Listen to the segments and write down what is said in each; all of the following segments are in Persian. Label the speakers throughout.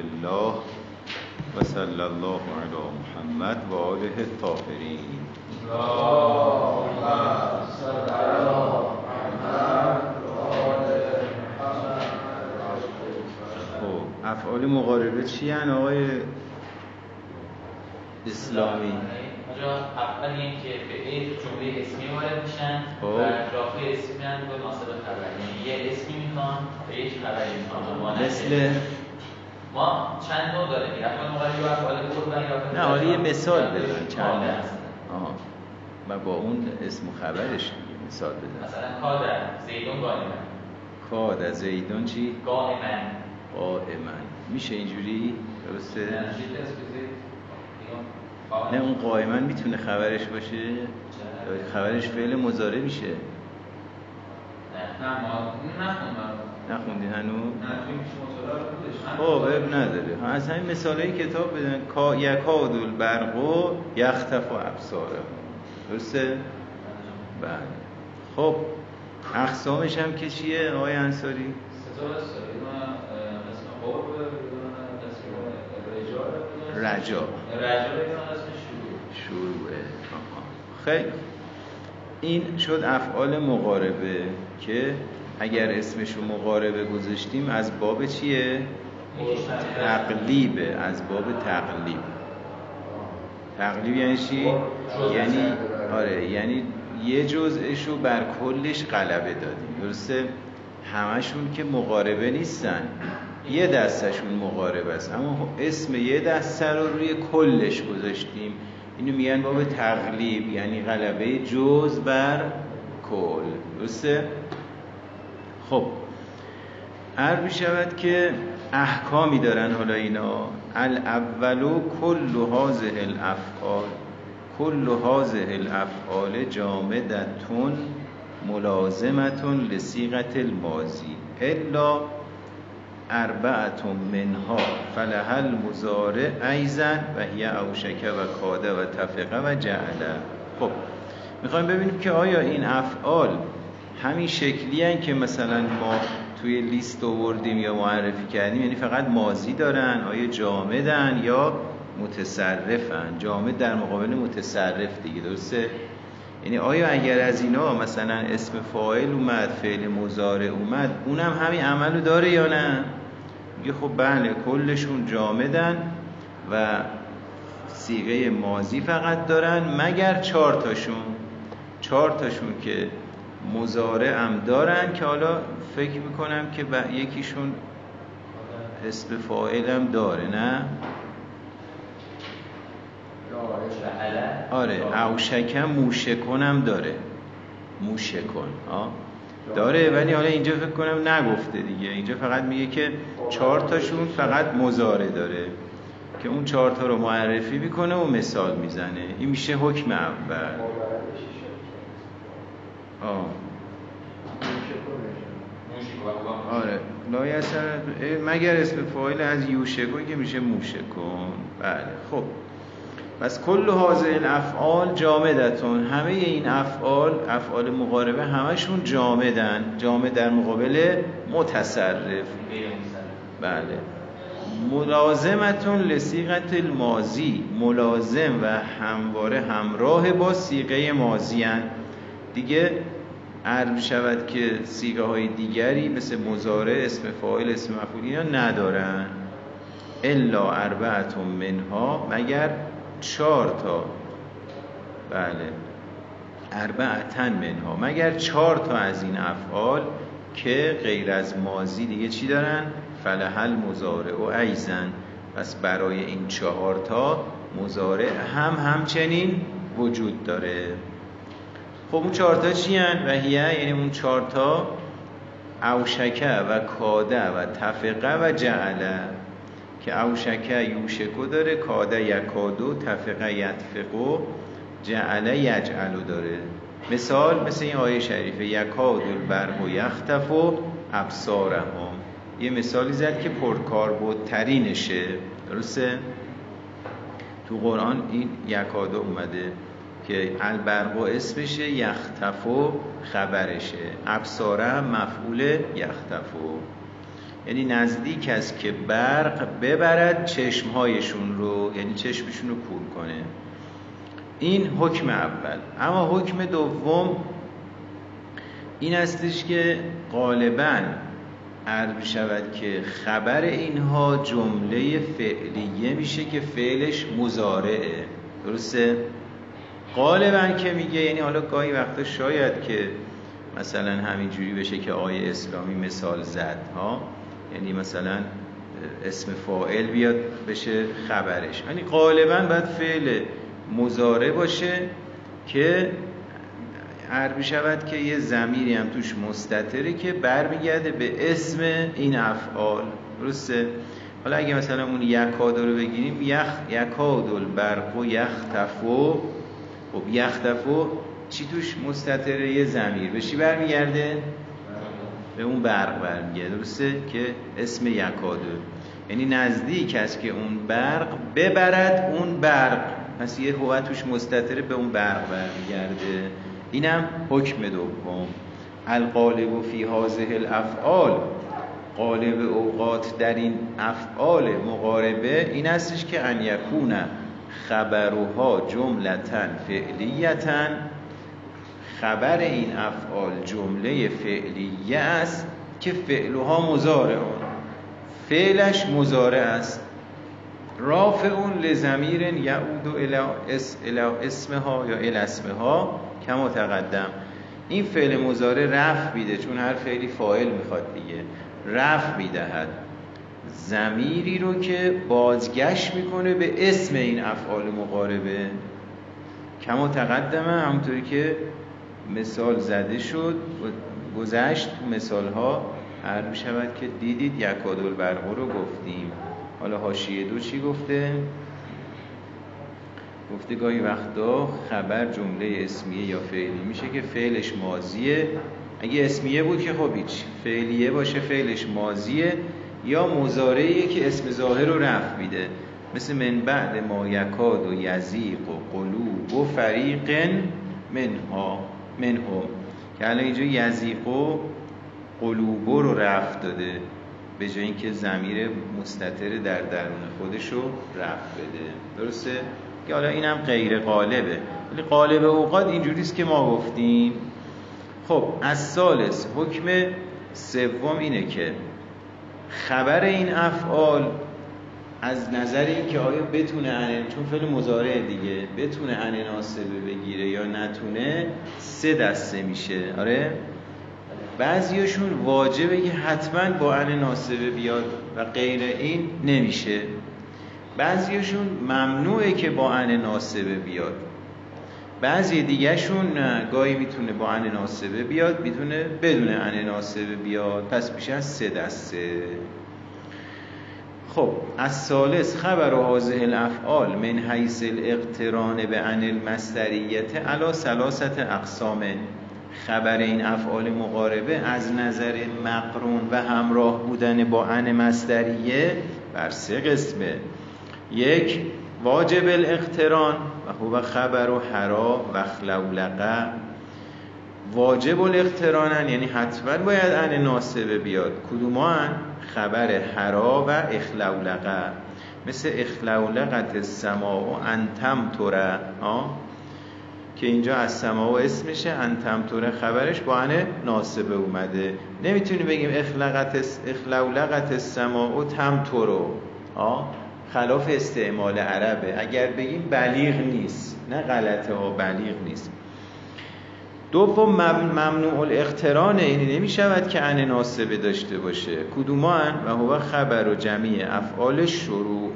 Speaker 1: لله و صلی الله علی محمد و آله الطاهرین.
Speaker 2: اللهم صل على محمد وآل
Speaker 1: خب افعال مقاربه چی هن آقای اسلامی؟
Speaker 3: اول این که به ای جمله اسمی وارد میشن
Speaker 1: خب.
Speaker 3: و رافع اسمی میرن به ناصب خبر یعنی یه اسمی می‌خوان به یک خبری می‌خوان.
Speaker 1: مثل؟
Speaker 3: ما چند نوع داره این افعال مقاربه و افعال قربانی و
Speaker 1: نه حالا یه مثال بزن چند
Speaker 3: آره،.
Speaker 1: آها و با اون اسم و خبرش دیگه مثال بزن
Speaker 3: مثلا کادر زیدون قائمن
Speaker 1: کاد از زیدان چی؟
Speaker 3: قائمن
Speaker 1: قائمن میشه اینجوری؟ درسته؟
Speaker 3: نه،
Speaker 1: اون قائمن می‌تونه خبرش باشه؟ خبرش فعل مضارع میشه.
Speaker 3: نه
Speaker 2: نه ما نخوندم.
Speaker 1: نخوندی هنوز؟ خب اب نداره. ها، از همین مثال کتاب بدن کا یکاد البرق و یختف و ابصاره درسته؟ بله. خب اقسامش هم که چیه آقای انصاری؟
Speaker 2: شروع.
Speaker 1: شروعه. خیلی. این شد افعال مقاربه که اگر اسمش رو مقاربه گذاشتیم از باب چیه؟ تقلیبه از باب تقلیب تقلیب یعنی چی؟ یعنی آره یعنی یه جزءش رو بر کلش غلبه دادیم درسته؟ همشون که مقاربه نیستن یه دستشون مقاربه است اما اسم یه دسته رو روی کلش گذاشتیم اینو میگن باب تقلیب یعنی غلبه جز بر کل درسته؟ خب عرض می شود که احکامی دارن حالا اینا. الاولو کل هازه الافعال کل هازه الافعال جامدتون ملازمتون لسیغت الماضی. الا اربعت منها. فلها المزارع ایزن و هی اوشکه و کاده و تفقه و جعله خب می‌خوایم ببینیم که آیا این افعال همین شکلی هن که مثلا ما توی لیست آوردیم یا معرفی کردیم یعنی فقط ماضی دارن آیا جامدن یا متصرفن. جامد در مقابل متصرف دیگه درسته؟ یعنی آیا اگر از اینا مثلا اسم فاعل اومد فعل مضارع اومد اونم همین عملو داره یا نه؟ میگه خب بله کلشون جامدن و سیغه ماضی فقط دارن مگر چهار تاشون؟ چهار تاشون که مزارع هم دارن که حالا فکر می‌کنم که یکیشون اسم فاعل داره نه؟ آره اوشکم موشکن هم داره. موشکن آه. داره ولی حالا اینجا فکر کنم نگفته دیگه. اینجا فقط میگه که چهار تاشون فقط مزاره داره که اون چهار تا رو معرفی می‌کنه و مثال می‌زنه. این میشه حکم اول آه.
Speaker 3: موشی و قوام.
Speaker 1: آره. لا یسر مگر اسم فاعل از یوشکون که میشه موشکون بله خب. پس کل حاضر الافعال جامدتون. همه این افعال افعال مقاربه همشون جامدن. جامد در مقابل متصرف. بله. ملازمتون لسیغت الماضی. ملازم و همواره همراه با سیغه ماضی هن. دیگه عرض شود که سیغه های دیگری مثل مزارع اسم فاعل اسم مفعول اینا ندارن. الا اربعتون منها مگر چهار تا. بله. اربعتن منها مگر چهار تا از این افعال که غیر از ماضی دیگه چی دارن؟ فلحل مزارع و ایزن. پس برای این چهار تا مزارع هم همچنین وجود داره. خب اون چهار تا چی هن؟ و هیه یعنی اون چهار تا اوشکه و کاده و تفقه و جعله که اوشکه یوشکو داره کاده یکادو تفقه یتفقو جعله یجعلو داره مثال مثل این آیه شریفه یکاد البرق و یختف و ابصارهم یه مثالی زد که پرکاربردترینشه درسته؟ تو قرآن این یکادو اومده که البرق و اسمشه یختفو خبرشه. ابصاره هم مفعول یختفو یعنی نزدیک است که برق ببرد چشمهایشون رو یعنی چشمشون رو کور کنه. این حکم اول. اما حکم دوم این استش که غالبا عرض شود که خبر اینها جمله فعلیه میشه که فعلش مزارعه درسته؟ غالبا که میگه یعنی حالا گاهی وقتا شاید که مثلا همینجوری بشه که آیه اسلامی مثال زد ها یعنی مثلا اسم فائل بیاد بشه خبرش. یعنی غالبا باید فعل مزاره باشه که عربی شود که یه زمیری هم توش مستطره که برمیگرده به اسم این افعال. درسته؟ حالا اگه مثلا اون یکادو رو بگیریم یخ یکادل برق و یختفو خب یختفو چی توش مستطره یه زمیر. به چی برمیگرده؟ به اون برق برمیگرده. درسته که اسم یکادو. یعنی نزدیک است که اون برق ببرد اون برق. پس یه هوا توش مستطره به اون برق برمیگرده. اینم حکم دوم. القالب فی هذه الافعال. قالب اوقات در این افعال مقاربه این استش که ان یکون خبرها جملتا فعلیتا خبر این افعال جمله فعلیه است که فعلها مزارع فعلش مزارع است. رافع اون لزمیر یعود الى اسمها یا الى اسمها کما تقدم. این فعل مزاره رفع میده چون هر فعلی فاعل می‌خواد دیگه. رفع می‌دهد. زمیری رو که بازگشت می‌کنه به اسم این افعال مقاربه. کما تقدمه همونطوری که مثال زده شد گذشت مثال ها هر شود که دیدید یکادل برقو رو گفتیم. حالا هاشیه دو چی گفته؟ گفته گاهی وقتا خبر جمله اسمیه یا فعلی میشه که فعلش ماضیه. اگه اسمیه بود که خب هیچ. فعلیه باشه فعلش ماضیه. یا مزارعیه که اسم ظاهر رو رفت میده. مثل من بعد ما یکاد و یزیق و قلوب و فریق منها منهم که الان اینجا یزیق و قلوب رو رفت داده به جای اینکه زمیر مستطر در درون خودش رو رفت بده. درسته؟ که حالا اینم غیر قالبه. ولی قالب اوقات اینجوریست که ما گفتیم. خب از سالس حکم سوم اینه که خبر این افعال از نظر این که آیا بتونه انه چون فعل مزارع دیگه بتونه انه ناسبه بگیره یا نتونه سه دسته میشه. آره؟ بعضیاشون واجبه که حتما با انه ناسبه بیاد و غیر این نمیشه. بعضیشون ممنوعه که با ان ناسبه بیاد. بعضی دیگهشون گاهی می‌تونه با ان ناسبه بیاد می‌تونه بدون ان ناسبه بیاد. پس میشه سه دسته. خب از سالس خبر و حاضه الافعال من حیث الاقتران به ان المستریت علا سلاست اقسام. خبر این افعال مقاربه از نظر مقرون و همراه بودن با ان مستریه بر سه قسمه. یک واجب الاقتران. هو خبر و حرا و خلولقه واجب الاقترانن یعنی حتما باید ان ناسبه بیاد. کدومان؟ خبر حرا و اخلولقه. مثل اخلولقت السماء و انتم توره که اینجا از سما و اسمشه انتم توره خبرش با ان ناسبه اومده. نمی‌تونی بگیم اخلقت اخلولقت السماء و تم تورو خلاف استعمال عربه. اگر بگیم بلیغ نیست نه غلطه ها بلیغ نیست. دوم ممنوع الاقتران اینی نمی شود که ان ناسبه داشته باشه. کدومان؟ و هو خبر و جمعی افعال شروع.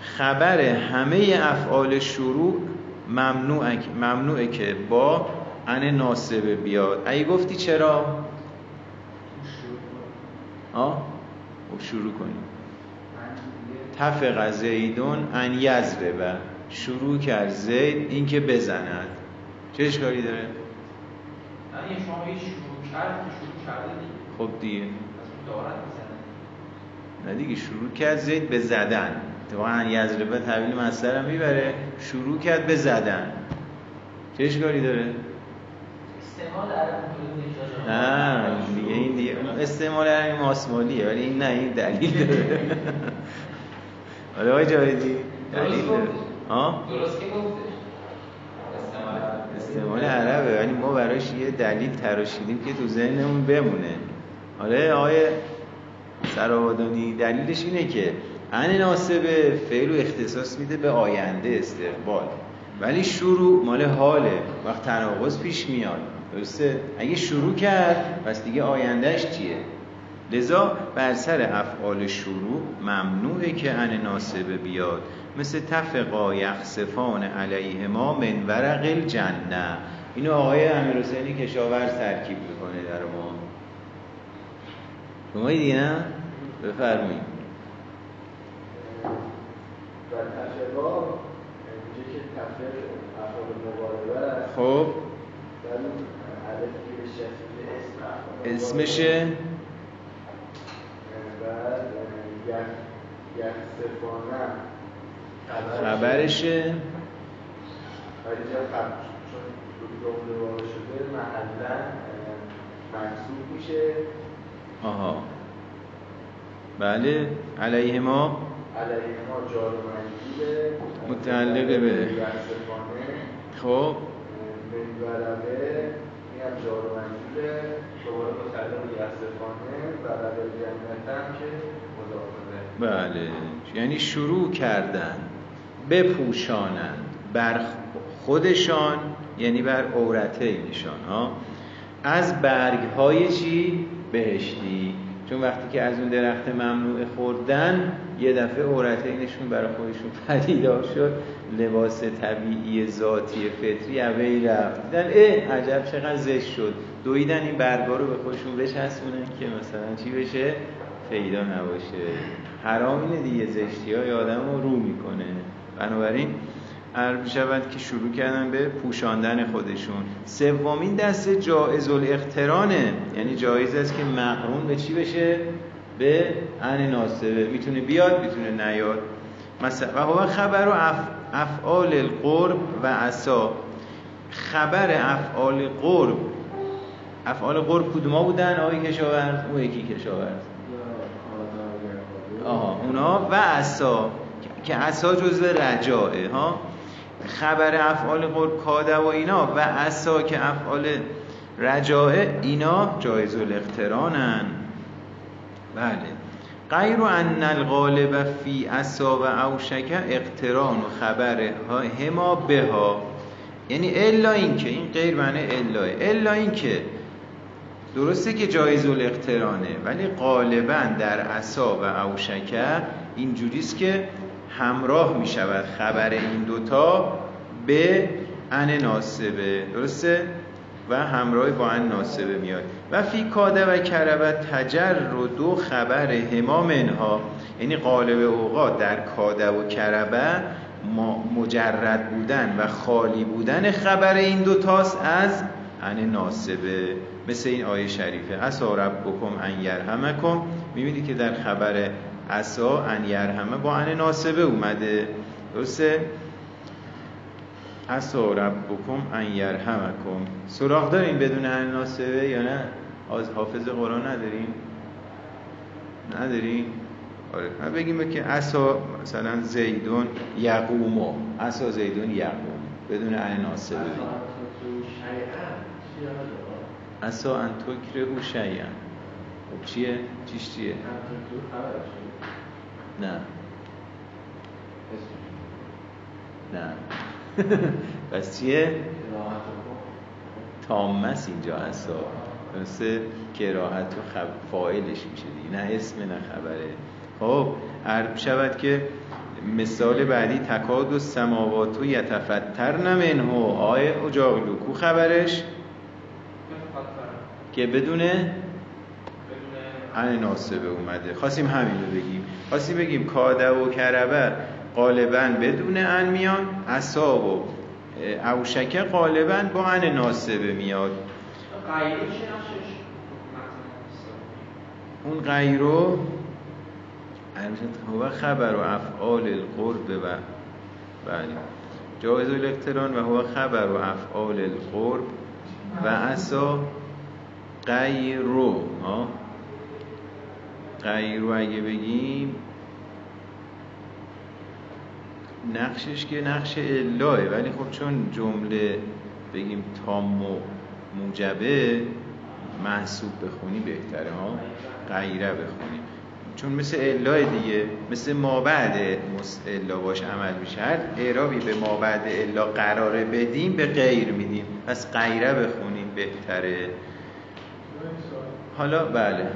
Speaker 1: خبر همه افعال شروع ممنوعه, ممنوعه که با ان ناسبه بیاد. ای گفتی چرا؟ آه؟ خب شروع کنیم. تفق زیدون ان یزربه شروع کرد زید اینکه بزند. چه اشکالی داره؟
Speaker 2: یعنی شما شروع کرد شروع کرده
Speaker 1: خب دیگه. نه دیگه شروع کرد زید به زدن. اتفاقا یزربه تحویل مصدر هم می‌بره. شروع کرد به زدن. چه اشکالی داره؟ نه دیگه دیگه این دیگه استعمال همین ماسمالیه ولی این نه این دلیل داره. حالا آقای جاویدی. دلیل. ها؟
Speaker 3: درست که گفتش استعمال
Speaker 1: استعمال عربه ولی ما براش یه دلیل تراشیدیم که تو ذهنمون بمونه. آره آقای سرابادانی دلیلش اینه که ان ناسبه فعل و اختصاص میده به آینده استقبال. ولی شروع مال حاله وقت تناقض پیش میاد. درسته؟ اگه شروع کرد پس دیگه آیندهش چیه؟ لذا بر سر افعال شروع ممنوعه که ان ناسبه بیاد مثل تفقا یخصفان علیه ما من ورق الجنه. اینو آقای امیر حسینی کشاورز ترکیب می‌کنه در ما. شما دیگه نه؟ بفرمایید.
Speaker 4: و تفقا میگه که تفق افعال مقاربه است
Speaker 1: خب
Speaker 4: ولی عدد که به شکل اسم افعال
Speaker 1: اسمشه
Speaker 4: بعد یک یک سفانه
Speaker 1: خبرشه.
Speaker 4: ولی اینجا خب چون جمله واقع شده محلا منصوب میشه.
Speaker 1: آها. بله. علیه ما
Speaker 4: علیه ما جار و منجوله
Speaker 1: متعلق به- خب.
Speaker 4: ورقه این هم جار و منجوله دوباره متعلق به یسفانه ورقه جنت هم که
Speaker 1: بله. یعنی شروع کردن بپوشانند بر خودشان یعنی بر عورتینشان ها از برگ های چی؟ بهشتی. چون وقتی که از اون درخت ممنوع خوردن یه دفعه عورتینشون برای خودشون پدیدار شد لباس طبیعی ذاتی فطری اوی رفت. دیدن اه عجب چقدر زشت شد. دویدن این برگا رو به خودشون بچسبونن که مثلا چی بشه؟ پیدا نباشه. حرام اینه دیگه زشتی های آدم رو رو می‌کنه. بنابراین عرب شود که شروع کردن به پوشاندن خودشون. سومین دسته جائز الاقترانه یعنی جایز است که مقرون به چی بشه؟ به ان ناسبه می‌تونه بیاد می‌تونه نیاد. مثلا و هو خبر و اف... افعال القرب و عصا. خبر افعال قرب. افعال قرب کدوما بودن؟ آقای کشاورز. اون یکی کشاورز. آها اونا و عصا که عصا جزو رجاعه ها؟ خبر افعال قرب کاده و اینا و عصا که افعال رجاعه اینا جایز الاقترانن. بله. غیر ان الغالب فی عصا و اوشک اقتران و خبر هما بها. یعنی الا اینکه این غیر معنی الا الا اینکه درسته که جایز الاقترانه ولی غالبا در عصا و اوشکه اینجوریست که همراه می شود خبر این دوتا به ان ناسبه درسته؟ و همراه با ان ناسبه میاد. و فی کاده و کربت تجر و دو خبر هما منها یعنی قالب اوقات در کاده و کربه مجرد بودن و خالی بودن خبر این دوتاست از ان ناسبه. مثل این آیه شریفه. اسا ربکم ان یرحمکم. می‌بینید که در خبر اسا ان یرحمه با ان ناسبه اومده. درسته؟ اسا ربکم ان یرحمکم. سراغ داریم بدون ان ناسبه یا نه؟ از حافظ قرآن نداریم نداریم آره. ما بگیم که اسا مثلا زیدون یقومو. اسا زیدون یقوم. بدون ان ناسبه. اسا ان تکره او شیئا خب چیه؟ چیش چیه؟ نه. نه. پس چیه؟ تامس اینجا اسا مثل کراهت و خب فاعلش میشه دیگه. نه اسم نه خبره. خب عرب شود که مثال بعدی تکاد و سماوات و یتفتر نمنه آیه اجاقلو کو خبرش. که بدونه ان ناسبه اومده. خواستیم همین رو بگیم. خواستیم بگیم کاده و کربه غالبا بدون ان میان اصاب و اوشکه غالبا با ان ناسبه میاد. اون غیرو هو خبر و افعال القرب و بله. جایز الاقتران و هو خبر و افعال القرب و اسا غیرو غیرو اگه بگیم نقشش که نقش الاه ولی خب چون جمله بگیم تام و موجبه محسوب بخونی بهتره ها؟ غیره بخونیم چون مثل الا دیگه مثل ما بعد الا باش عمل میشه اعرابی به ما بعد الا قراره بدیم به غیر میدیم. پس غیره بخونیم بهتره. حالا بله.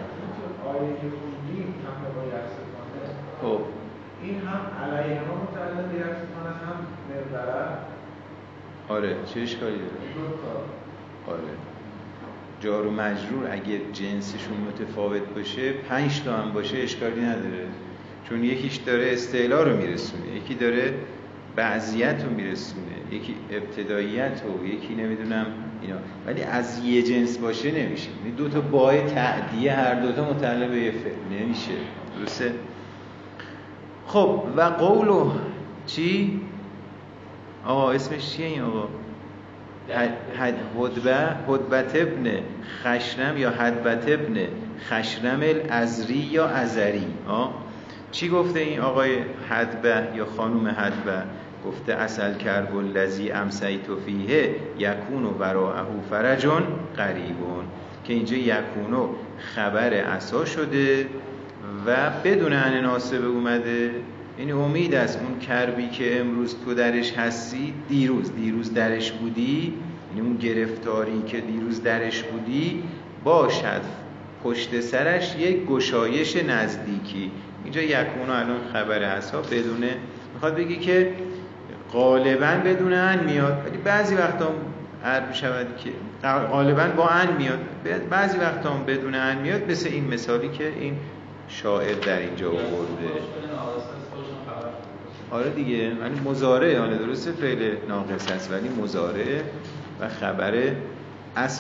Speaker 5: خب. این هم علیه ما متعلق هم
Speaker 1: آره چه اشکالی داره؟ آره. جار و مجرور اگه جنسشون متفاوت باشه پنج تا هم باشه اشکالی نداره. چون یکیش داره استعلا رو میرسونه یکی داره بعضیت رو میرسونه یکی ابتداییت رو یکی نمی‌دونم اینا. ولی از یه جنس باشه نمیشه. یعنی دو تا بای تعدیه هر دوتا متعلق به یه فعل. نمیشه. درسته؟ خب و قولو چی؟ آقا اسمش چیه این آقا؟ هدبه هدبت ابن خشرم یا هدبت ابن خشرم الازری یا ازری. چی گفته این آقای هدبه یا خانوم هدبه گفته اصل کرب الذی امسیت فیه یکون و وراءه فرجون قریبون که اینجا یکونو خبر اسا شده و بدون ان ناسبه اومده. این امید است اون کربی که امروز تو درش هستی دیروز دیروز درش بودی یعنی اون گرفتاری که دیروز درش بودی باشد. پشت سرش یک گشایش نزدیکی. اینجا یکونو الان خبر هست بدونه. می‌خواد بگی که غالبا بدون ان میاد. ولی بعضی وقتا عرب شود که غالبا با ان میاد. بعضی وقتا بدون ان میاد. مثل این مثالی که این شاعر در اینجا آورده. آره دیگه. ولی مزارع آره درسته فعل ناقص هست ولی مزارع و خبر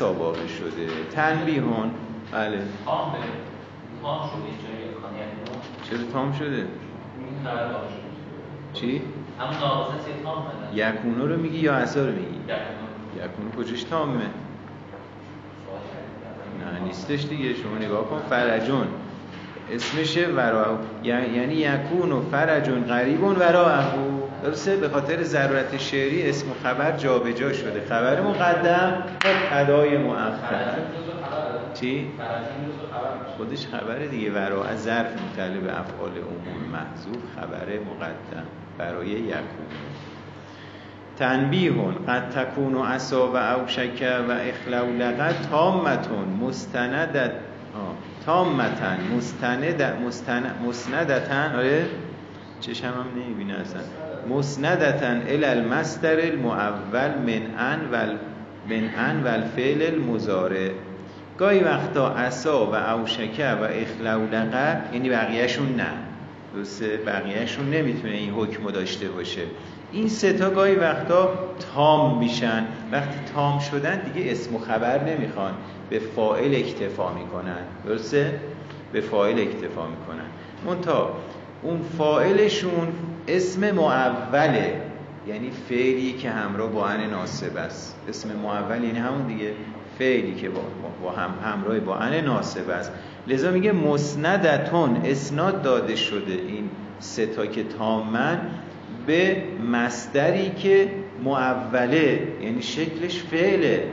Speaker 1: واقع شده. تنبیهون. بله.
Speaker 3: تام تام
Speaker 1: شده چرا تام شده؟ چی؟
Speaker 3: همون تام
Speaker 1: یکونو رو میگی یا عصا رو میگی؟ یکونو. کجاش تامه؟ نه نیستش دیگه. شما نگاه کن فرجون. اسمشه ورا. یعنی یکون و فرجون قریبون ورا درسته؟ به خاطر ضرورت شعری اسم و خبر جابجا جا شده. خبر مقدم ادای مؤخر. چی؟ خودش خبر دیگه. ورا از ظرف مطلب افعال عموم محذوف خبر مقدم. برای یکون. تنبیهون قد تکون و عصا و اوشک و اخلو لقد تامتون مستندت تامتن مستند مسندتن آره؟ چشم هم نمی‌بینه اصلا. مسندتن ال المصدر المعول من ان و من ان و الفعل المضارع. گاهی وقتا عصا و اوشکه و اخلولقه یعنی بقیهشون نه. درسته بقیهشون نمی‌تونه این حکم داشته باشه. این ستا گاهی وقتا تام میشن. وقتی تام شدن دیگه اسم و خبر نمی‌خوان. به فائل اکتفا می‌کنن. درسته؟ به فائل اکتفا می‌کنن. منتها اون فائلشون اسم معوله یعنی فعلی که همراه با ان ناسب است. اسم معول یعنی همون دیگه. فعلی که با, با هم همراه با ان ناسب است. لذا میگه مسندتون اسناد داده شده این ستا که تامن به مصدری که معوله یعنی شکلش فعله.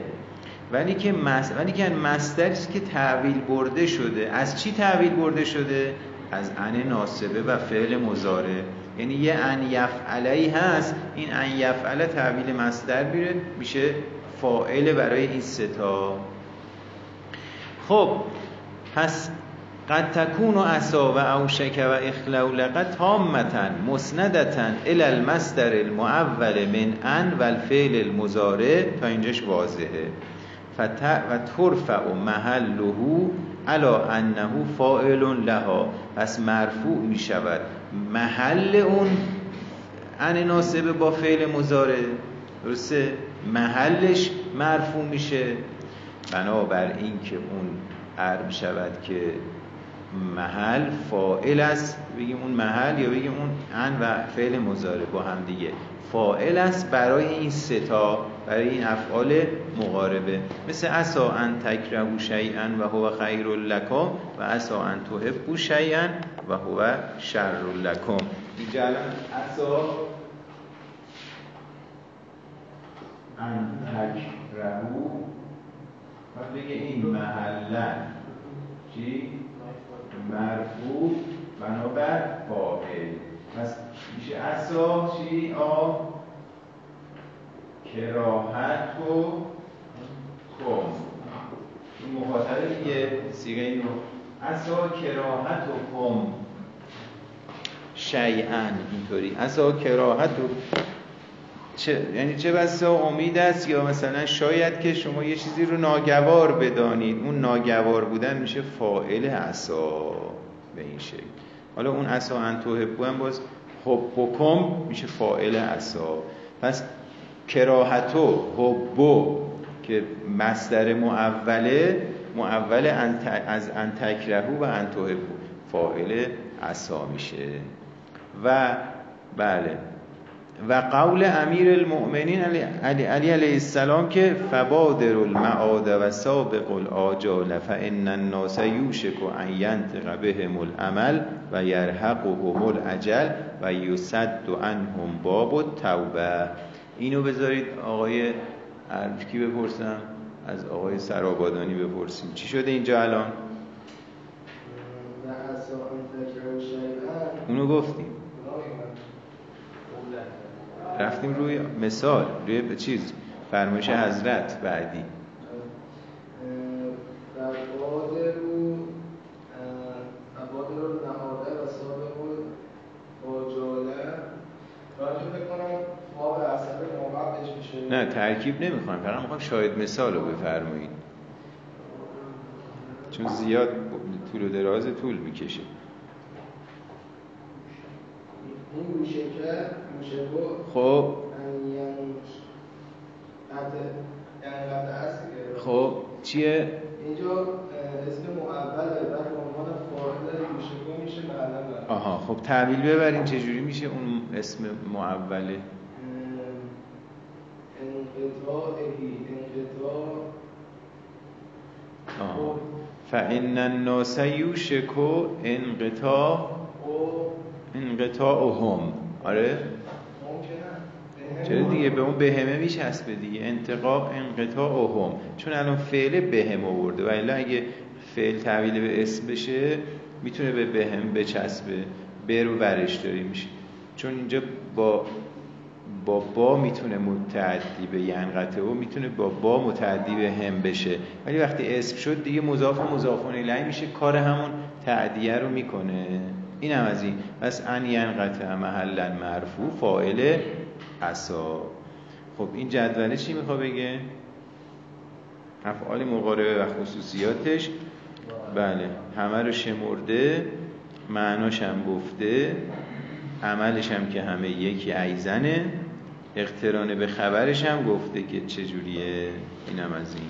Speaker 1: ولی که مس... ولی که مصدری که تعویل برده شده. از چی تعویل برده شده؟ از ان ناسبه و فعل مزاره یعنی یه ان یفعلی هست این ان یفعله تعویل مصدر میره میشه فاعل برای این ستا خب پس قد تکون و عصا و اوشک و اخلو لقد تامتا مسندتا الى المصدر المعول من ان و الفعل المزاره تا اینجاش واضحه. و ترفع محله علا انه فاعل لها. پس مرفوع می شود محل اون ان ناسبه با فعل مزاره درسته؟ محلش مرفوع میشه. بنابر این که اون عرب شود که محل فائل است بگیم اون محل یا بگیم اون ان و فعل مزاره با هم دیگه. فائل است برای این ستا برای این افعال مقاربه. مثل اسا ان تکرهو شیئا و هو خیر لکم و اسا ان تحبو شیئا و هو شر لکم. اینجا الان اسا ان تکرهو و بگه این محلن. چی؟ مرفوع بنابر فاعل پس میشه اسا چی؟ آ؟ کراهت و کم. این مخاطره دیگه سیگه اینو اسا کراهت و کم. شیعن اینطوری. اسا کراهت و چه، یعنی چه بسا امید است یا مثلا شاید که شما یه چیزی رو ناگوار بدانید. اون ناگوار بودن میشه فائل عصا به این شکل. حالا اون عصا انتوهبو هم باز حبکم میشه فائل عصا. پس کراهتو حبو که مصدر معوله معول از انتکرهو و انتوهبو فائل عصا میشه. و بله. و قول امیر المؤمنین علی, علی علیه السلام که فبادر المعاد و سابق الاجال فان الناس یوشک ان ینطق بهم العمل و یرحقهم الاجل و یسد عنهم باب التوبه. اینو بذارید آقای کی بپرسم؟ از آقای سرابادانی بپرسیم. چی شده اینجا الان؟ اونو گفتیم. رفتیم روی مثال روی چیز فرمایش حضرت بعدی. نه ترکیب نمی‌خوایم فقط می‌خوام شاید مثال رو بفرمایید. چون زیاد طول و دراز طول می‌کشه.
Speaker 5: این میشه که میشه
Speaker 1: خب. خب. چیه؟
Speaker 5: اینجا اسم معوله بعد عنوان فاعل یوشکو میشه معلم
Speaker 1: آها. خب تعبیل ببرین چجوری میشه اون اسم معوله؟
Speaker 5: انقطاعی انقطاع.
Speaker 1: فان الناس یوشکو انقطاع انقطاعهم آره. چرا دیگه؟ به اون بهمه میچسبه دیگه. انتقاق انقطاعهم چون الان فعل بهم آورده. و الا اگه فعل تحویل به اسم بشه می‌تونه به بهم بچسبه. به رو برش داری میشه چون اینجا با با با می‌تونه متعدی به ینقطه و می‌تونه با با متعدی به هم بشه. ولی وقتی اسم شد دیگه مضاف و مضاف الیه میشه. کار همون تعدیه رو می‌کنه. این هم از این. پس ان ینقطع محلا مرفوع فاعل عصا. خب این جدوله چی میخوا بگه؟ افعال مقاربه و خصوصیاتش. بله همه رو شمرده معناش هم گفته عملش هم که همه یکی ایزنه اقترانه به خبرش هم گفته که چجوریه اینم از این.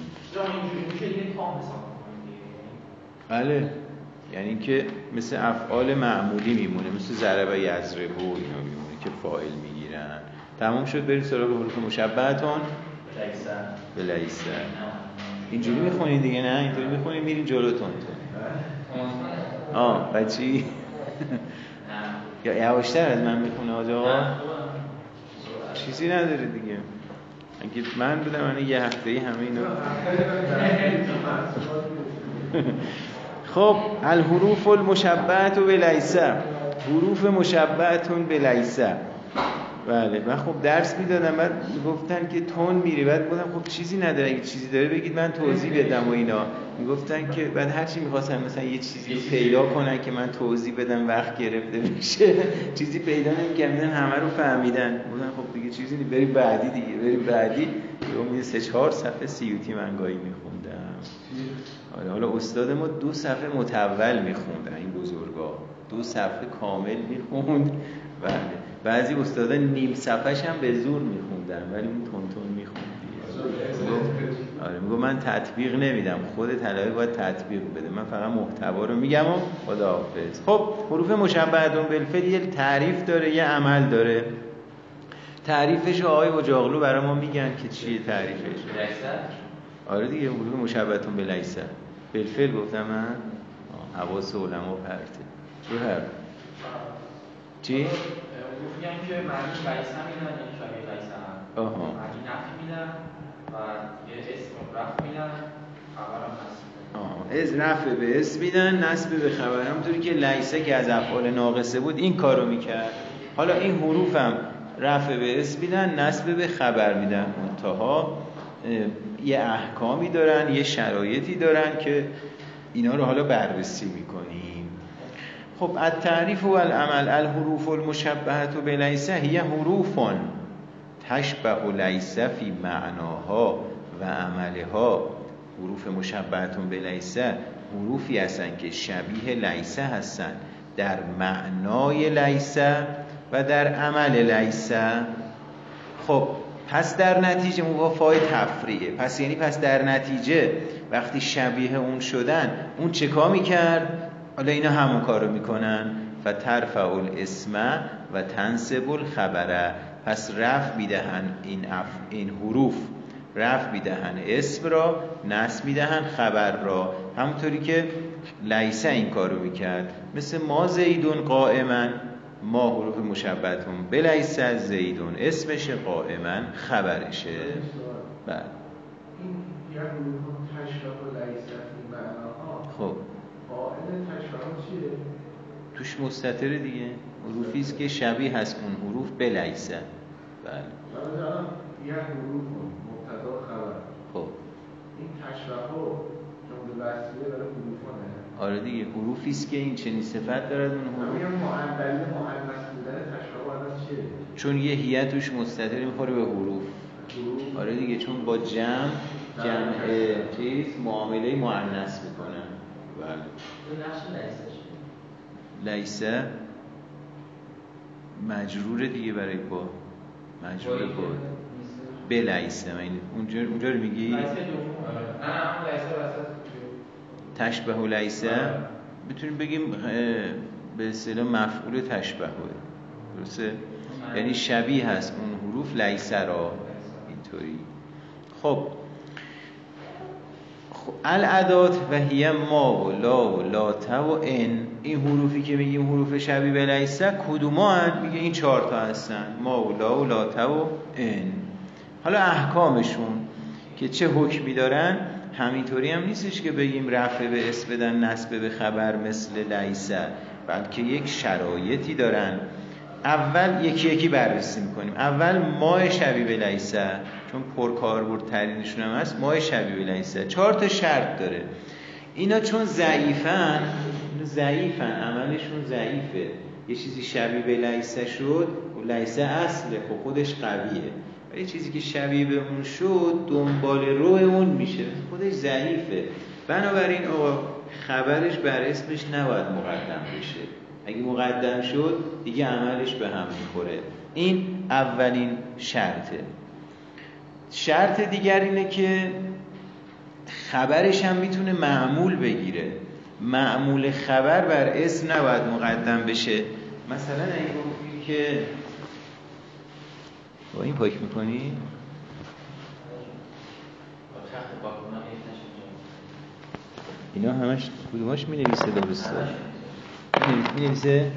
Speaker 1: بله. یعنی که مثل افعال معمولی میمونه مثل ضربه یزربو اینا میمونه که فاعل می‌گیرن. تمام شد بریم سراغ حروف مشبهتون. بلیسه اینجوری می‌خونین دیگه نه؟ اینجوری می‌خونین میرین جلوتون. تو آه بچی یا یواشتر از من می‌خونه آجا؟ چیزی نداره دیگه. اگه من بودم من یه هفته ای همه اینو خب الحروف المشبهت و لیسه حروف مشبهتون به لیسه بله من خب درس می‌دادم بعد گفتن که تون میری. بعد بودم خب چیزی نداره. اگه چیزی داره بگید من توضیح بدم و اینا. می‌گفتن که بعد هرچی می‌خواستن مثلا یه چیزی رو پیدا کنن که من توضیح بدم وقت گرفته میشه چیزی پیدا نمی‌کردن همه رو فهمیدن. بودن خب دیگه چیزی بریم بعدی دیگه بریم بعدی. یه سه چهار صفحه سیوتی منگاهی میخوندم آره حالا استاد ما دو صفحه متول میخوندن این بزرگا. دو صفحه کامل می‌خوند. بله. بعضی استادا نیم صفحش هم به زور میخوندن ولی اون تون تون می‌خوند. آره میگو من تطبیق نمیدم. خود طلبه باید تطبیق بده. من فقط محتوا رو میگم و خداحافظ خب حروف مشبهتون بالفعل یه تعریف داره یه عمل داره. تعریفش آقای اجاغلو برای ما میگن که چیه تعریفش. آره دیگه حروف مشبهتون به لیسه بالفعل گفتم من. حواس علما پرته. چی؟ هر چی؟
Speaker 3: میگم که معنی لیسه میدن یعنی شبیه لیسه هم.
Speaker 1: آها.
Speaker 3: معنی نفی میدن و یه اسم رفت میدن. خبرم
Speaker 1: از رفع به اسم میدن نصب به خبر. همونطوری که لیسه که از افعال ناقصه بود این کارو می‌کرد. حالا این حروف هم رفع به اسم میدن نصب به خبر میدن. منتها یه احکامی دارن یه شرایطی دارن که اینا رو حالا بررسی می‌کنیم. خب از تعریف و العمل الحروف المشبهت به لیسه هی حروفان تشبه لیسه فی معناها و عملها. حروف مشبهتون به لیسه حروفی هستن که شبیه لیسه هستن. در معنای لیسه و در عمل لیسه خب پس در نتیجه با فای تفریعه پس یعنی پس در نتیجه وقتی شبیه اون شدن اون چه کار می‌کرد؟ حالا اینا همون کارو می‌کنن. و ترفع الاسم و تنسب الخبره پس رفع می‌دهن این, اف... این حروف. رفع می‌دهن اسم را نصب می‌دهن خبر را. همونطوری که لیسه این کارو می‌کرد. مثل ما زیدون قائما. ما حروف مشبهتون بلیسه از زیدون اسمش قائما خبرشه.
Speaker 5: بله. خب؟
Speaker 1: توش مستطره دیگه. حروفی است که شبیه هست اون حروف بلیسه.
Speaker 5: بله. یه حروف مبتدا خبر.
Speaker 1: خب.
Speaker 5: این تشبه وصلیه برای حروفانه.
Speaker 1: آره دیگه حروفی است که این چنین صفت دارد اون حروف. چون یه هیئت توش مستطر می‌خوره به حروف. آره دیگه چون با جمع جمع چیز معامله مؤنث می‌کنن بله. لیسه مجروره دیگه برای با. مجروره با به لیسه اونجا رو میگی؟ تشبه و لیسه می‌تونیم بگیم به اصطلاح مفعول تشبه درسته؟ یعنی شبیه هست اون حروف لیسه را. اینطوری. خب. العدات و هی ما و لا و لاته و ان. این حروفی که میگیم حروف شبیه به لیسه کدوما میگه این چهار تا هستن. ما و لا و لاته و ان. حالا احکامشون که چه حکمی دارن؟ همینطوری هم نیستش که بگیم رفع به اسم بدن نسب به خبر مثل لیسه بلکه یک شرایطی دارن. اول یکی یکی بررسی می‌کنیم. اول ماه شبیه به لیسه چون پرکاربرد ترینشون هم هست ماه شبیه به لیسه چهار تا شرط داره. اینا چون ضعیفن ضعیفن عملشون ضعیفه. یه چیزی شبیه به لیسه شد و لیسه اصله خب خودش قویه. ولی چیزی که شبیه به اون شد دنبال رو اون میشه. خودش ضعیفه. بنابراین آقا خبرش بر اسمش نباید مقدم بشه. اگه مقدم شد دیگه عملش به هم می‌خوره. این اولین شرطه. شرط دیگر اینه که خبرش هم می‌تونه معمول بگیره. معمول خبر بر اسم نباید مقدم بشه. مثلا گفتی که با این پاک می‌کنی؟ اینا همش کدوماش می نویسه درسته؟ می نویسه؟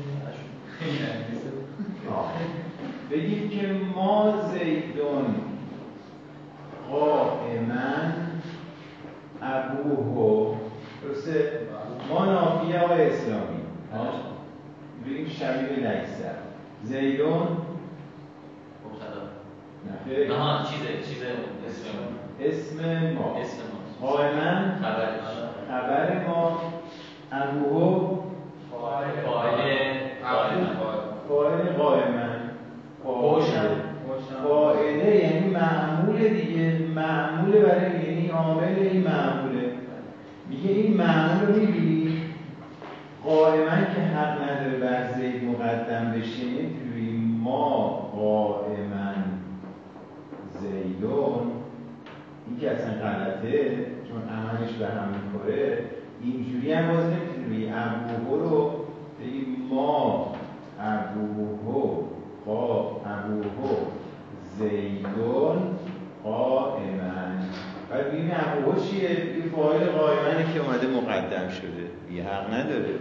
Speaker 1: بگیم که ما زیدون قائما ابوه درسته؟ ما نافیه آقای اسلامی بگیم شبیه لیسه زیدون
Speaker 3: نه. نه چیزه چیزه. اسم.
Speaker 1: اسم ما.
Speaker 3: اسم ما.
Speaker 1: قائما
Speaker 3: خبرش.
Speaker 1: خبر ما. ابوه
Speaker 3: فاعل قائما
Speaker 1: فاعل قائما فاعله یعنی معمول دیگه. معمول برای یعنی عامل این معموله. میگه این معمول رو می‌بینی؟ قائما که حق نداره بر زید مقدم بشه. توی ما قائما زیدون این که اصلا غلطه چون عملش به هم می‌خوره. اینجوری هم باز نمی‌تونی بگی. ابوهو رو بگی ما ابوهو قا ابوهو زیدون قائمن. بعد بگیم ابوهو چیه؟ یه فایل قائمنه که اومده مقدم شده. یه حق نداره.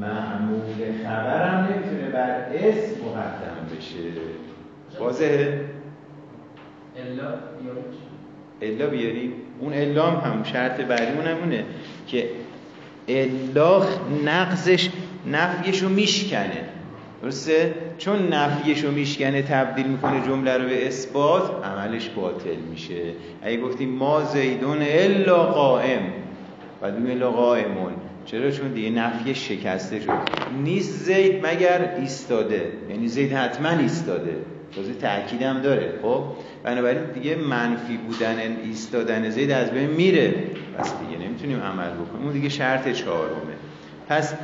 Speaker 1: معمول خبرم نمی‌تونه بر اسم مقدم بشه. واضحه؟
Speaker 2: الا
Speaker 1: الا بیاریم اون الا هم شرط بعدیمون هم اونه که الا نقضش نفیشو میشکنه. درسته؟ چون نفیشو میشکنه تبدیل می‌کنه جمله رو به اثبات عملش باطل میشه. اگه گفتیم ما زیدون الا قائم و دو الا قائمون. چرا؟ چون دیگه نفیش شکسته شد. نیست زید مگر ایستاده. یعنی زید حتما ایستاده. تازه تأکیدم داره خب؟ بنابراین دیگه منفی بودن ایستادن زید از بین میره. پس دیگه نمی‌تونیم عمل بکنیم. اون دیگه شرط چهارمه. پس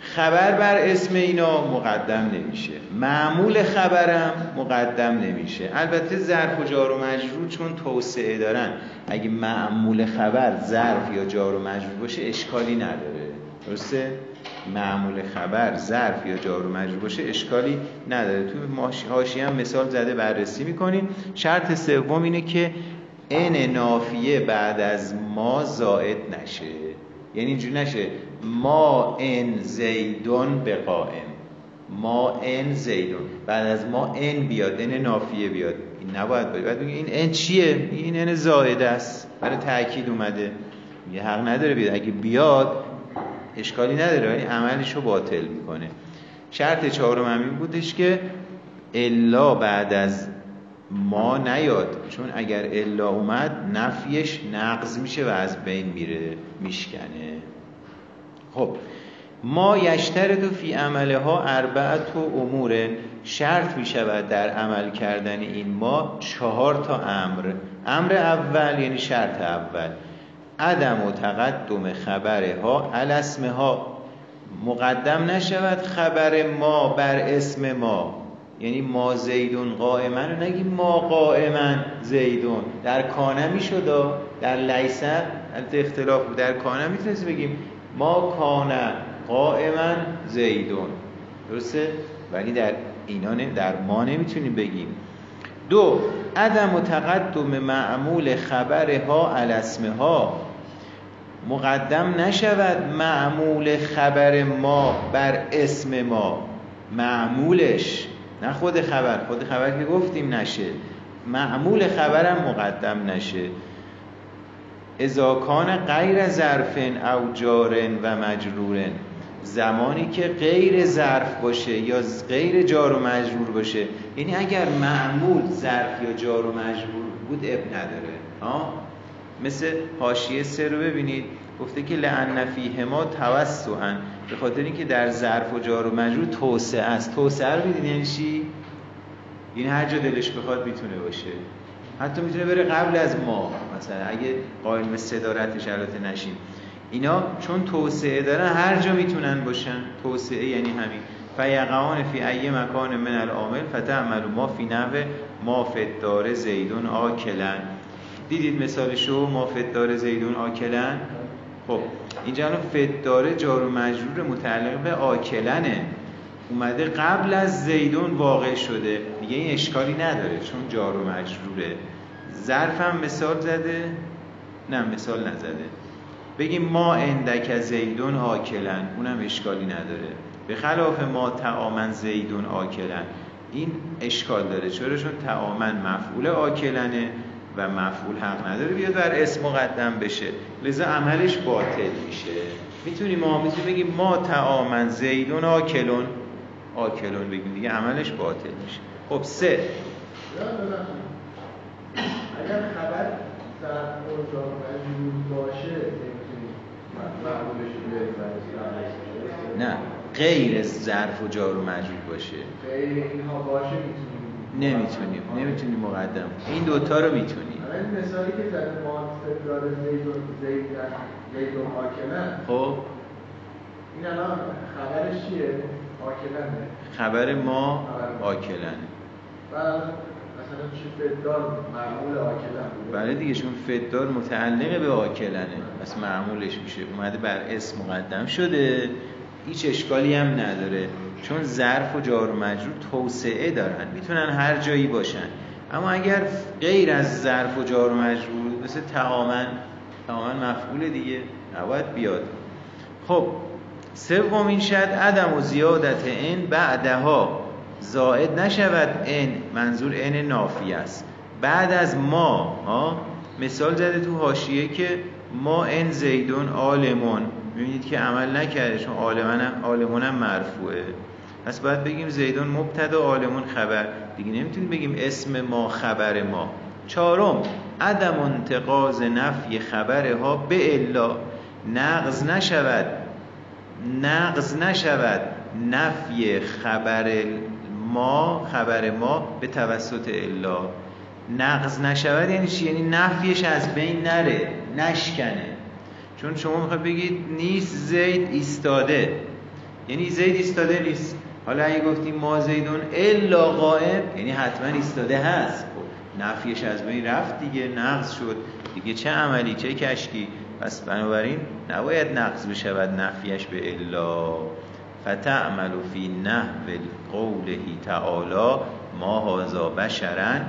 Speaker 1: خبر بر اسم اینا مقدم نمیشه. معمول خبرم مقدم نمیشه. البته ظرف و جار و مجرور چون توسعه دارن. اگه معمول خبر ظرف یا جار و مجرور باشه اشکالی نداره. درسته؟ معمول خبر ظرف یا جار و مجرور باشه اشکالی نداره. تو هاشی هم مثال زده بررسی می‌کنیم. شرط سوم اینه که ان نافیه بعد از ما زائد نشه. یعنی اینجوری نشه. ما ان زیدون به قائم. ما ان زیدون. بعد از ما ان بیاد ان نافیه بیاد. این نباید باید باید این ان چیه؟ این ان زائد است. برای تاکید اومده. یه حق نداره بیاد. اگه بیاد اشکالی نداره ولی عملش رو باطل می‌کنه. شرط چهارم همین بودش که الا بعد از ما نیاد چون اگر الا اومد نفیش نقض میشه و از بین میره میشکنه. خب ما یشترد فی عمله ها اربعت و امور شرط می شود در عمل کردن این ما چهار تا امر. امر اول یعنی شرط اول. عدم و تقدم خبره ها الاسمه ها مقدم نشود خبر ما بر اسم ما. یعنی ما زیدون قائمن. و نگیم ما قائمن زیدون. در کانه می شد در لیسه اختلاف بود. در کانه می‌تونست بگیم ما کانه قائمن زیدون. درسته؟ ولی در اینا در ما نمی‌تونیم بگیم. دو عدم و تقدم معمول خبرها الاسمه ها مقدم نشود معمول خبر ما بر اسم ما. معمولش نه خود خبر. خود خبر که گفتیم نشه. معمول خبرم مقدم نشه. ازاکان غیر ظرفن او جارن و مجرورن. زمانی که غیر ظرف باشه یا غیر جار و مجرور باشه. یعنی اگر معمول ظرف یا جار و مجرور بود اب نداره. ها مثل حاشیه سه رو ببینید گفته که لعن فیهما توسعا به خاطر اینکه در ظرف و جار و مجرور توسعه است. توسعه رو میدین یعنی چی؟ این هر جا دلش بخواد می‌تونه باشه. حتی می‌تونه بره قبل از ما مثلا اگه قائل به صدارتش البته نشیم. اینا چون توسعه دارن هر جا می‌تونن باشن. توسعه یعنی همین. فیقعان فی ای مکان من العامل فتعمل ما فی نوه ما فدار زیدون آکلن. دیدید مثالشو ما فدار زیدون آکلن. خب اینجا الان فداره جار و مجرور متعلق به آکلنه. اومده قبل از زیدون واقع شده. دیگه این اشکالی نداره چون جار و مجروره. ظرف هم مثال زده؟ نه مثال نزده. بگیم ما اندک زیدون آکلن. اونم اشکالی نداره. به خلاف ما تعامن زیدون آکلن. این اشکال داره. چرا؟ چون تعامن مفعول آکلنه. و مفعول حق نداره بیاد بر اسم مقدم بشه. لذا عملش باطل میشه. می‌تونیم ما می‌تونیم بگیم ما تعامن زیدون آکلون. آکلون بگیم دیگه عملش باطل میشه. خب سه.
Speaker 5: اگر خبر در باشه
Speaker 1: نه غیر ظرف و جار و مجرور باشه.
Speaker 5: غیر اینها باشه می‌تونیم
Speaker 1: نمی‌تونیم نمی‌تونیم مقدم. این دوتا رو می‌تونیم.
Speaker 5: این مثالی که زده ما فدرال زید و و حاکمه.
Speaker 1: خب.
Speaker 5: این الان خبرش چیه؟ حاکمه
Speaker 1: خبر ما حاکلنه.
Speaker 5: بعد
Speaker 1: بله دیگه چون فدار متعلق به آکلنه پس معمولش میشه. اومده بر اسم مقدم شده. هیچ اشکالی هم نداره. چون ظرف و جار و مجرور توسعه دارن می‌تونن هر جایی باشن. اما اگر غیر از ظرف و جار و مجرور مثل تماما تماما مفعول دیگه نباید بیاد. خب سومین شد عدم و زیادت این بعدها. زائد نشود این منظور این نافی است. بعد از ما ها مثال زده تو حاشیه که ما این زیدون آلمون. می‌بینید که عمل نکرده چون آلمون هم مرفوعه. پس باید بگیم زیدون مبتدا آلمون خبر. دیگه نمی‌تونیم بگیم اسم ما خبر ما. چهارم عدم انتقاز نفی خبرها به الا. نقض نشود. نقض نشود. نفی خبر ما خبر ما به توسط الا. نقض نشود یعنی چی؟ یعنی نفیش از بین نره نشکنه. چون شما می‌خواید بگید نیست زید ایستاده. یعنی زید ایستاده نیست. حالا اگه گفتیم ما زیدون الا قائم یعنی حتما ایستاده هست. خب نفیش از بین رفت دیگه نقض شد. دیگه چه عملی چه کشکی؟ پس بنابراین نباید نقض بشود نفیش به الا. فتعمل فی نحو قوله تعالی ما هازا بشرن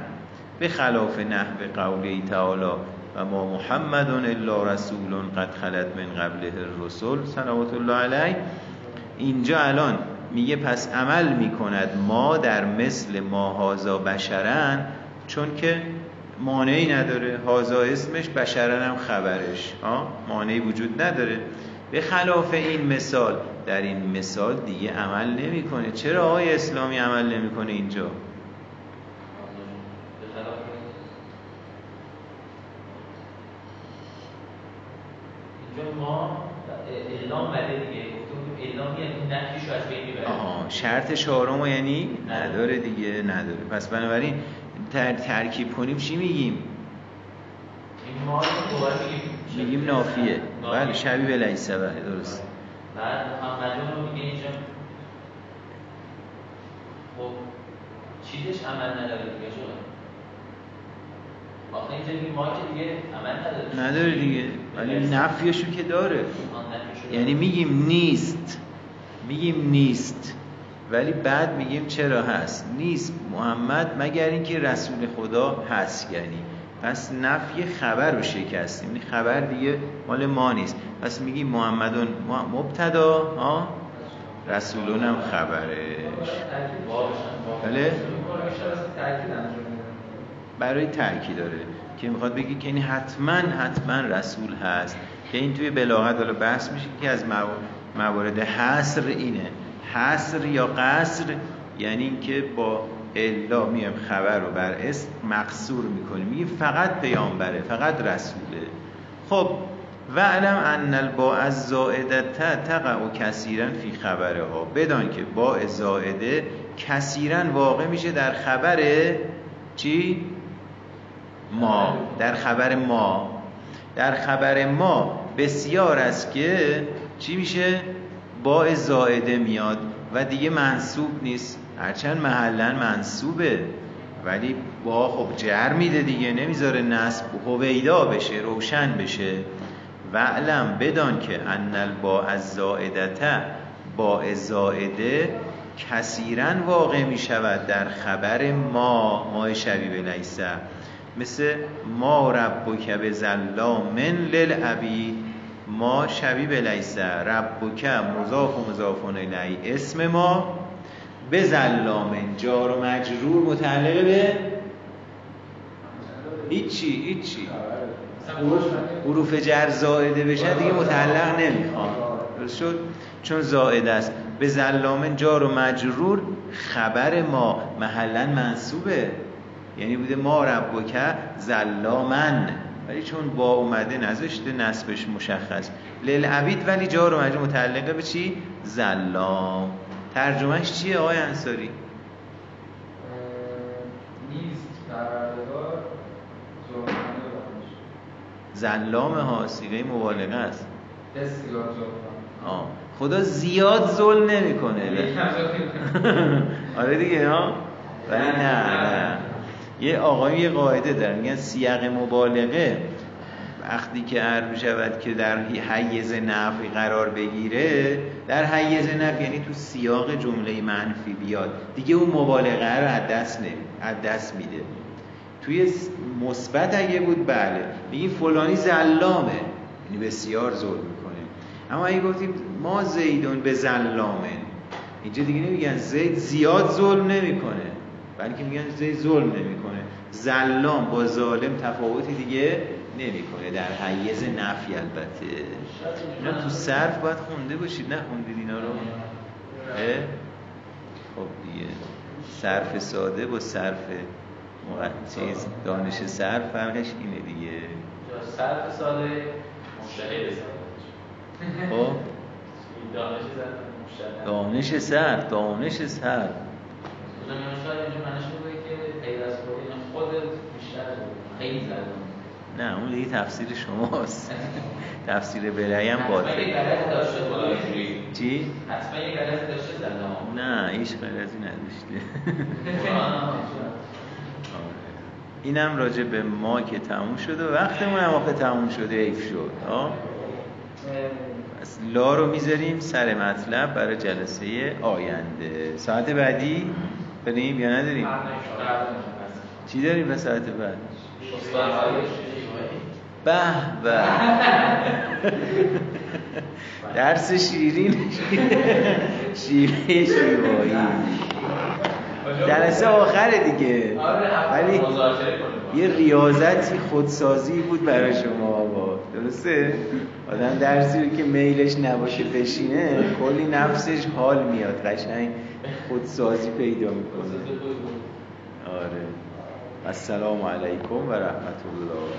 Speaker 1: به خلاف نحو قوله تعالی. و ما محمد الا رسول قد خلت من قبله الرسول صلوات الله علیه. اینجا الان میگه پس عمل می‌کند ما در مثل ما هازا بشرن چون که مانعی نداره. هازا اسمش بشرن هم خبرش. ها مانعی وجود نداره. به خلاف این مثال در این مثال دیگه عمل نمی‌کنه. چرا آقای اسلامی عمل نمی‌کنه اینجا
Speaker 3: اینجا ما اعلام بده دیگه. اعلام یعنی نفیشو از بین می‌بره.
Speaker 1: آها شرط چهارم یعنی نداره. دیگه نداره. پس بنابراین تر ترکیب کنیم چی میگیم؟
Speaker 3: ما
Speaker 1: میگیم نافیه. بله شبیه به لیسه بله درست.
Speaker 3: بعد محمدون رو میگه اینجا. خب چیزش عمل نداره دیگه شو آخه اینجا ما که دیگه عمل نداره
Speaker 1: نداره دیگه ولی نفیشو که داره یعنی میگیم نیست میگیم نیست ولی بعد میگیم چرا هست نیست محمد مگر اینکه رسول خدا هست یعنی پس نفی خبر رو شکستیم یعنی خبر دیگه مال ما نیست پس میگیم محمدون مبتدا ها رسولون هم خبرش بله برای تاکید داره که می‌خواد بگی که این حتما حتما رسول هست. که این توی بلاغت حالا بحث میشه که از موارد حصر اینه. حصر یا قصر یعنی اینکه با الا میم خبر رو بر اسم مقصور می‌کنیم. میگه فقط پیامبره فقط رسوله. خب و علم ان الباء زائدت تقع و کثیرا فی خبره ها بدان که با زائده کثیرا واقع میشه در خبر چی؟ ما. در خبر ما. در خبر ما بسیار است که چی میشه؟ با زائده میاد و دیگه منصوب نیست. هرچند محلا منصوبه. ولی با خب جر میده دیگه. نمی‌ذاره نصب هویدا بشه روشن بشه. و علم بدان که انل با از زائدته با زائده کثیرا واقع می شود در خبر ما. ما شبیه لیسه مثل ما ربک به زلامن للعبید ما شبیه لیسه ربک مضاف و مضاف الی اسم ما به زلامن جار و مجرور متعلق به هیچی هیچی. حروف جر زائده بشه دیگه متعلق نمی‌خوام. شد؟ چون زائده است. به زلامن جار و مجرور خبر ما محلا منصوبه. یعنی بوده ما ربک زلامن ولی چون با اومده نذاشته نسبش مشخص. للعبید ولی جار و مجرور متعلقه به چی؟ زلام ترجمهش چیه آقای انصاری؟
Speaker 2: نیست.
Speaker 1: زلامه ها سیغه مبالغه است. آه. خدا زیاد ظلم نمی‌کنه. آره دیگه ها؟ ولی نه, نه. یه آقایی یه قاعده دارن میگن سیاق مبالغه. وقتی که عرض شود که در حیز نفی قرار بگیره در حیز نفی یعنی تو سیاق جمله منفی بیاد. دیگه اون مبالغه رو از دست از دست میده. توی مثبت اگه بود بله. میگی فلانی زلامه. یعنی بسیار ظلم می‌کنه. اما اگه گفتیم ما زیدون به زلامه. اینجا دیگه نمیگن. زید زیاد ظلم نمی‌کنه. بلکه میگن زید ظلم نمی‌کنه. زلام با ظالم تفاوتی دیگه نمی‌کنه. در حیز نفی البته. اینا تو صرف باید خونده باشید. نه خوندید اینا رو؟ خب دیگه. صرف ساده با صرف چیز دانش صرف فرقش اینه دیگه.
Speaker 3: صرف ساده مشتهی
Speaker 1: خب. دانش سر دانش نه اون دیگه تفسیر شماست. تفسیر برعی هم باطل چی؟
Speaker 3: حتما یه غلطی داشته زدم
Speaker 1: نه. هیچ غلطی نداشته. اینم راجع به ما که تموم شده. و وقتمون هم آخه تموم شده ایف شد. پس لا رو می‌ذاریم سر مطلب برای جلسه آینده. ساعت بعدی بریم یا نداریم؟ چی داریم به ساعت بعد؟ به به. درس شیرین شیره شیوایی جلسه آخره دیگه. ولی یه ریاضتی خودسازی بود برای شما آقا. درسته؟ آدم درسی که میلش نباشه بشینه کلی نفسش حال میاد. قشنگ خودسازی پیدا می‌کنه. آره. السلام علیکم و رحمت الله.